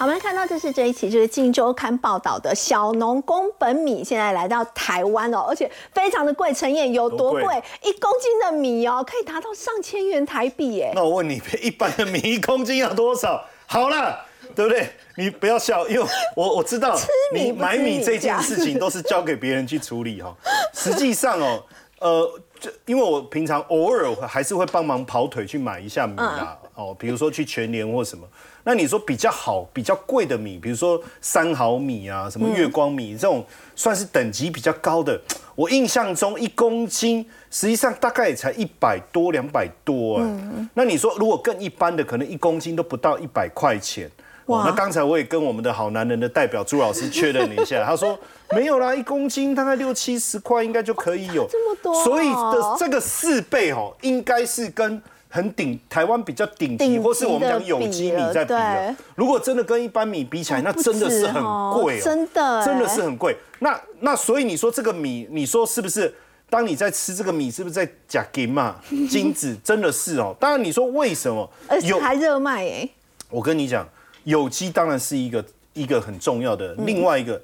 好，我们看到这是这一期就是《镜周刊》报道的小农宫本米，现在来到台湾哦，而且非常的贵。陈燕有多贵？一公斤的米哦，可以达到上千元台币耶！那我问你，[LAUGHS] 一般的米一公斤要多少？好了，对不对？你不要笑，因为我我知道米你买米米这件事情都是交给别人去处理哈。实际上哦，呃，就因为我平常偶尔还是会帮忙跑腿去买一下米啦，哦，比如说去全联或什么。那你说比较好、比较贵的米，比如说三毫米啊，什么月光米、这种，算是等级比较高的。[TSK] 我印象中一公斤实际上大概也才一百多、两百多啊。那你说如果更一般的，可能一公斤都不到一百块钱。哇！那刚才我也跟我们的好男人的代表朱老师确认了一下，他说没有啦，[LAUGHS] 一公斤大概六七十块应该就可以有。这么多哦所以的这个四倍哦，应该是跟很顶台湾比较顶级，或是我们讲有机米在比的了。如果真的跟一般米比起来，那真的是很贵哦，真的真的是很贵。那那所以你说这个米，你说是不是？当你在吃这个米，是不是在假金嘛？[LAUGHS] 金子真的是哦。当然你说为什么而且还热卖哎，我跟你讲，有机当然是一个一个很重要的，另外一个，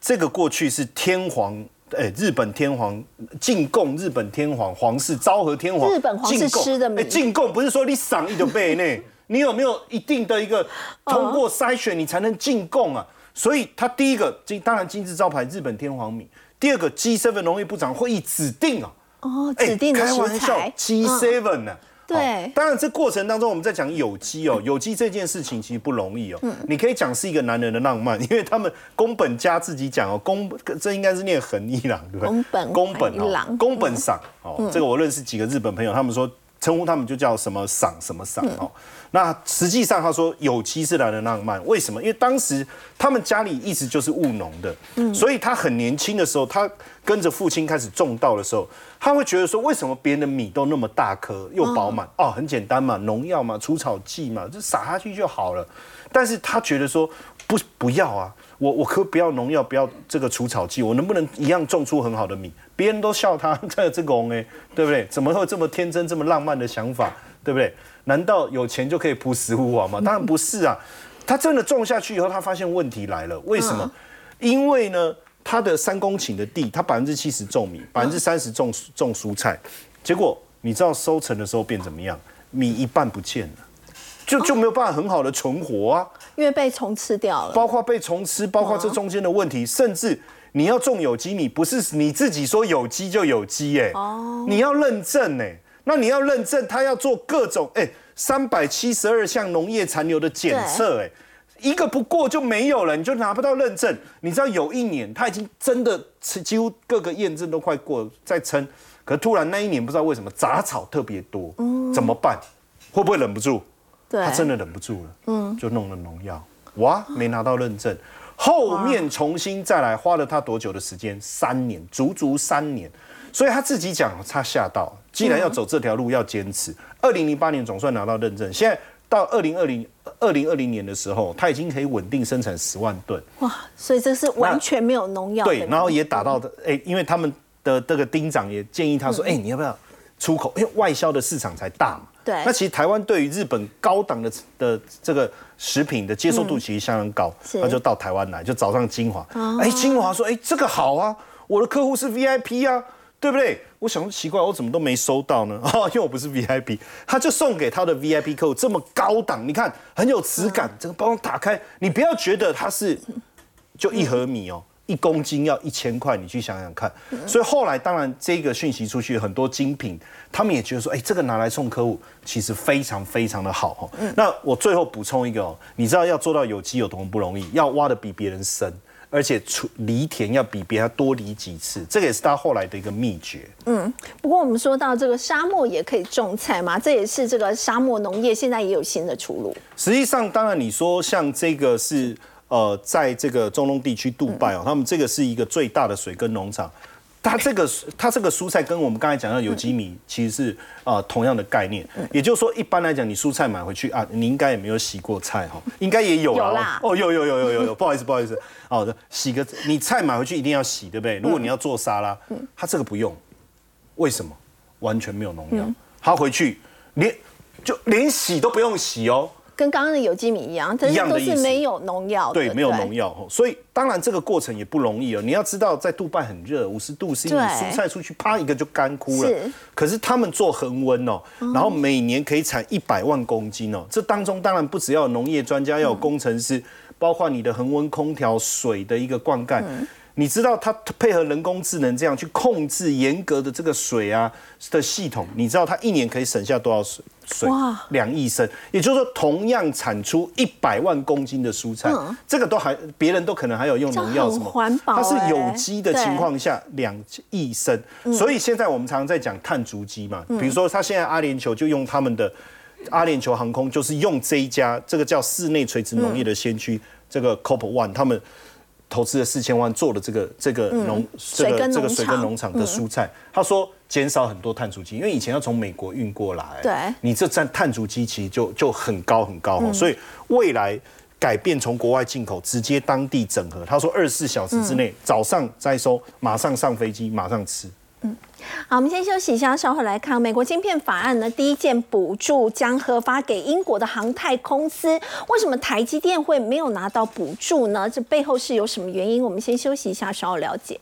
这个过去是天皇。哎，日本天皇进贡，日本天皇皇室昭和天皇，日本皇室吃的米哎，进贡不是说你赏一就被呢，你有没有一定的一个通过筛选，你才能进贡啊？所以他第一个金，当然金字招牌日本天皇米，第二个 G7 农业部长会议指定啊，哦，哎指定开玩笑材，，G7 呢、对哦当然这过程当中我们在讲有机哦，[LAUGHS] 有机这件事情其实不容易哦。你可以讲是一个男人的浪漫，因为他们宫本家自己讲哦，宫这应该是念横一郎对不对？宫本宫本郎哦，宫本赏哦，这个我认识几个日本朋友，他们说称呼他们就叫什么赏什么赏哦。那实际上他说有机是男人浪漫，为什么？因为当时他们家里一直就是务农的，所以他很年轻的时候，他跟着父亲开始种稻的时候，他会觉得说，为什么别人的米都那么大颗又饱满？哦，很简单嘛，农药嘛，除草剂嘛，就撒下去就好了。但是他觉得说，不不要啊，我我可不要农药，不要这个除草剂，我能不能一样种出很好的米？别人都笑他 [LAUGHS] 这这个哎，对不对？怎么会这么天真、这么浪漫的想法，对不对？难道有钱就可以铺食物网吗？当然不是啊！他真的种下去以后，他发现问题来了。为什么？因为呢，他的三公顷的地，他百分之七十种米，百分之三十种种蔬菜，结果你知道收成的时候变怎么样？米一半不见了。就就没有办法很好的存活啊，因为被虫吃掉了，包括被虫吃，包括这中间的问题，甚至你要种有机米，不是你自己说有机就有机哎，哦，你要认证哎，那你要认证，他要做各种哎三百七十二项农业残留的检测哎，一个不过就没有了，你就拿不到认证。你知道有一年他已经真的几乎各个验证都快过在撑，可突然那一年不知道为什么杂草特别多，怎么办？会不会忍不住？他真的忍不住了，嗯，就弄了农药，哇，没拿到认证，后面重新再来，花了他多久的时间？三年，足足三年。所以他自己讲，他吓到，既然要走这条路，要坚持。二零零八年总算拿到认证，现在到二零二零二零二零年的时候，他已经可以稳定生产十万吨。哇，所以这是完全没有农药。对，然后也打到的，哎，因为他们的这个丁长也建议他说，哎，你要不要出口？因为外销的市场才大嘛。对，那其实台湾对于日本高档的的这个食品的接受度其实相当高，他就到台湾来，就找上金华。哎，金华说，哎，这个好啊，我的客户是 VIP 啊，对不对？我想说奇怪，我怎么都没收到呢？哦，[LAUGHS] 因为我不是 VIP，他就送给他的 VIP 客户这么高档，你看很有质感，这个包装打开，你不要觉得它是就一盒米哦。一公斤要一千块，你去想想看。所以后来当然这个讯息出去，很多精品他们也觉得说，哎，这个拿来送客户，其实非常非常的好哈。那我最后补充一个哦，你知道要做到有机有多么不容易？要挖的比别人深，而且出犁田要比别人多犁几次，这个也是他后来的一个秘诀。嗯，不过我们说到这个沙漠也可以种菜嘛，这也是这个沙漠农业现在也有新的出路。实际上，当然你说像这个是。呃，在这个中东地区，杜拜哦，他们这个是一个最大的水耕农场。它这个它这个蔬菜跟我们刚才讲到有机米其实是啊同样的概念。也就是说，一般来讲，你蔬菜买回去啊，你应该也没有洗过菜哈，应该也有啦。哦，有有有有有有，不好意思不好意思。好的，洗个你菜买回去一定要洗，对不对？如果你要做沙拉，它这个不用，为什么？完全没有农药，它回去连就连洗都不用洗哦。跟刚刚的有机米一样，但是都是没有农药。对，没有农药所以当然这个过程也不容易哦。你要知道，在杜拜很热，五十度，是因为蔬菜出去啪一个就干枯了。是。可是他们做恒温哦，然后每年可以产一百万公斤哦。这当中当然不只要农业专家，要有工程师，包括你的恒温空调、水的一个灌溉。你知道它配合人工智能这样去控制严格的这个水啊的系统，你知道它一年可以省下多少水？水两亿升，也就是说同样产出一百万公斤的蔬菜，这个都还别人都可能还有用农药什么，它是有机的情况下两亿升，所以现在我们常常在讲碳足迹嘛，比如说他现在阿联酋就用他们的阿联酋航空，就是用这一家这个叫室内垂直农业的先驱，这个 Cop One 他们。投资了四千万做的这个这个农这个这个水耕农场的蔬菜，他说减少很多碳足迹，因为以前要从美国运过来，对，你这占碳足迹其实就就很高很高哈，所以未来改变从国外进口，直接当地整合。他说二十四小时之内早上摘收，马上上飞机，马上吃。嗯，好，我们先休息一下，稍后来看美国晶片法案呢。第一件补助将核发给英国的航太公司，为什么台积电会没有拿到补助呢？这背后是有什么原因？我们先休息一下，稍后了解。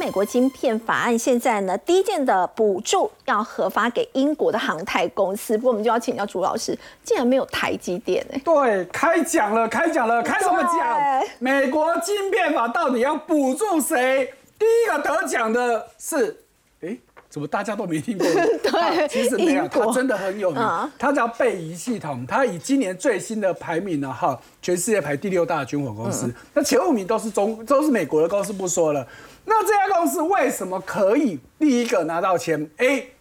美国晶片法案，现在呢，第一件的补助要核发给英国的航太公司。不过，我们就要请教朱老师，竟然没有台积电哎？对，开讲了，开讲了，开什么奖？美国晶片法到底要补助谁？第一个得奖的是，哎，怎么大家都没听过？[LAUGHS] 对，其实没有，他真的很有名，他叫贝仪系统，他以今年最新的排名呢，哈，全世界排第六大的军火公司，那前五名都是中，都是美国的公司，不说了。那这家公司为什么可以第一个拿到钱？A，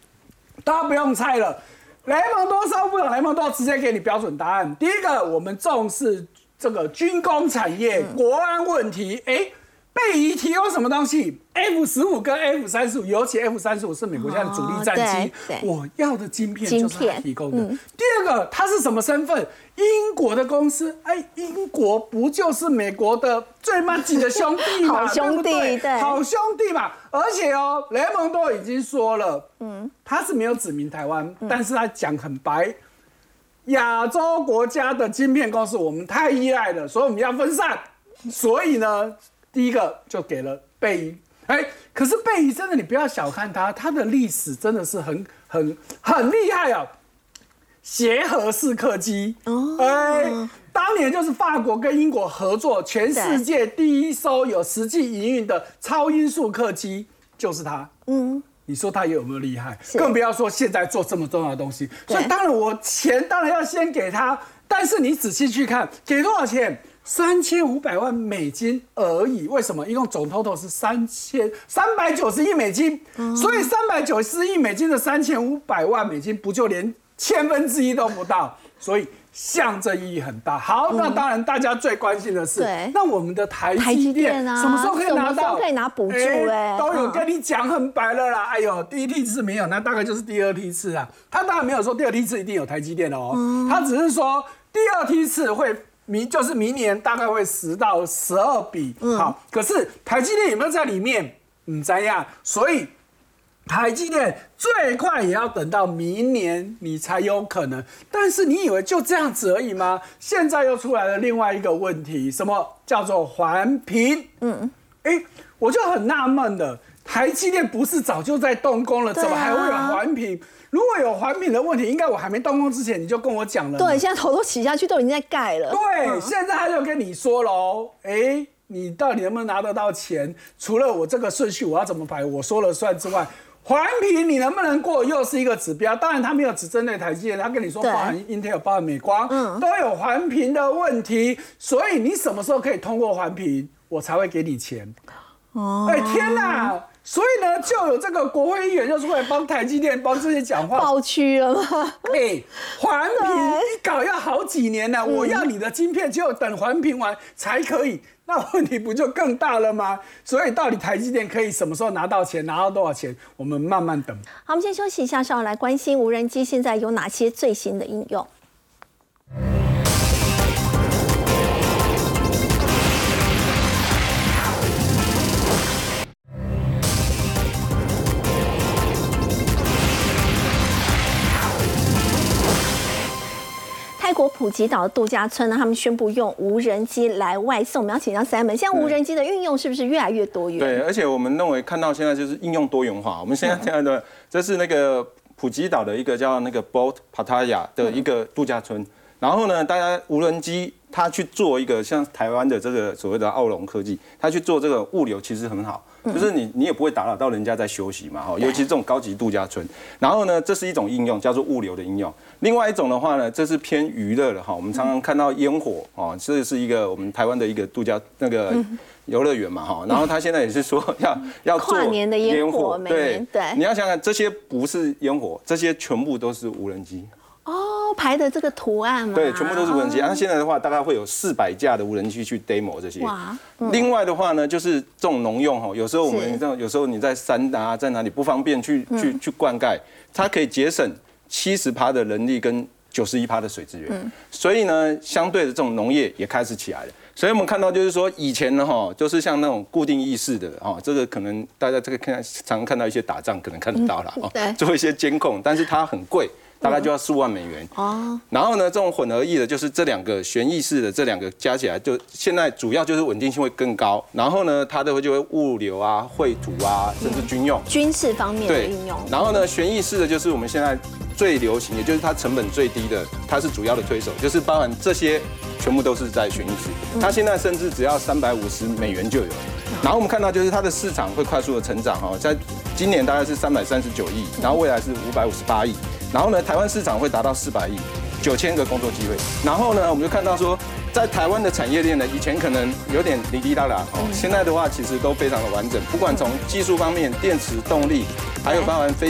大家不用猜了，雷蒙多少不懂雷蒙多直接给你标准答案。第一个，我们重视这个军工产业、国安问题，哎。贝仪提供什么东西？F 十五跟 F 三十五，尤其 F 三十五是美国现在的主力战机。我要的晶片就是他提供的。第二个，他是什么身份？英国的公司。哎，英国不就是美国的最慢级的兄弟嘛？[LAUGHS] 好兄弟，对，好兄弟嘛。而且哦，雷蒙都已经说了，嗯，他是没有指明台湾，但是他讲很白，亚洲国家的晶片公司我们太依赖了，所以我们要分散。所以呢？第一个就给了贝仪，哎，可是贝仪真的，你不要小看他，他的历史真的是很很很厉害啊！协和式客机，哎，当年就是法国跟英国合作，全世界第一艘有实际营运的超音速客机就是它。嗯，你说它有没有厉害？更不要说现在做这么重要的东西。所以当然我钱当然要先给他，但是你仔细去看，给多少钱？三千五百万美金而已，为什么？一共总 total 是三千三百九十亿美金，所以三百九十亿美金的三千五百万美金，不就连千分之一都不到？所以象征意义很大。好，那当然大家最关心的是，那我们的台积电啊，什么时候可以拿到？可以拿补助？哎，都有跟你讲很白了啦。哎呦，第一梯次没有，那大概就是第二梯次啊。他当然没有说第二梯次一定有台积电哦，他只是说第二梯次会。明就是明年大概会十到十二笔，好，可是台积电有没有在里面？嗯，怎样？所以台积电最快也要等到明年你才有可能。但是你以为就这样子而已吗？现在又出来了另外一个问题，什么叫做环评？嗯，哎，我就很纳闷的，台积电不是早就在动工了，怎么还会有环评？如果有环评的问题，应该我还没动工之前你就跟我讲了。对，现在头都洗下去，都已经在盖了。对，现在他就跟你说喽，哎，你到底能不能拿得到钱？除了我这个顺序我要怎么排，我说了算之外，环评你能不能过，又是一个指标。当然他没有只针对台积电，他跟你说包含 Intel、包含美光，嗯，都有环评的问题。所以你什么时候可以通过环评，我才会给你钱。哦，哎天哪！所以呢，就有这个国会议员就出来帮台积电帮这些讲话，爆区了吗？哎，环评一搞要好几年呢，我要你的晶片，只有等环评完才可以，那问题不就更大了吗？所以到底台积电可以什么时候拿到钱，拿到多少钱，我们慢慢等。好，我们先休息一下，稍后来关心无人机现在有哪些最新的应用。国普吉岛的度假村呢，他们宣布用无人机来外送。我们要请教三门，现在无人机的运用是不是越来越多元？对，而且我们认为看到现在就是应用多元化。我们现在现在的这是那个普吉岛的一个叫那个 Boat Pattaya 的一个度假村。然后呢，大家无人机它去做一个像台湾的这个所谓的奥龙科技，它去做这个物流其实很好。就是你，你也不会打扰到人家在休息嘛，哈，尤其是这种高级度假村。然后呢，这是一种应用，叫做物流的应用。另外一种的话呢，这是偏娱乐的哈。我们常常看到烟火哦，这是一个我们台湾的一个度假那个游乐园嘛，哈。然后他现在也是说要要做年的烟火，对对。你要想想，这些不是烟火，这些全部都是无人机。哦，排的这个图案嘛，对，全部都是无人机。那现在的话，大概会有四百架的无人机去 demo 这些。哇，另外的话呢，就是这种农用哈，有时候我们这种，有时候你在山啊，在哪里不方便去去去灌溉，它可以节省七十趴的人力跟九十一趴的水资源。嗯，所以呢，相对的这种农业也开始起来了。所以我们看到就是说，以前呢哈，就是像那种固定意识的哈，这个可能大家这个看常常看到一些打仗可能看得到了哦，做一些监控，但是它很贵。大概就要数万美元哦，然后呢，这种混合翼的，就是这两个旋翼式的这两个加起来，就现在主要就是稳定性会更高。然后呢，它的就会物流啊、绘图啊，甚至军用、军事方面的应用。然后呢，旋翼式的就是我们现在最流行，也就是它成本最低的，它是主要的推手，就是包含这些全部都是在旋翼式。它现在甚至只要三百五十美元就有。然后我们看到就是它的市场会快速的成长哈，在今年大概是三百三十九亿，然后未来是五百五十八亿。然后呢，台湾市场会达到四百亿，九千个工作机会。然后呢，我们就看到说，在台湾的产业链呢，以前可能有点滴滴答答，哦，现在的话其实都非常的完整，不管从技术方面、电池动力，还有包含飞。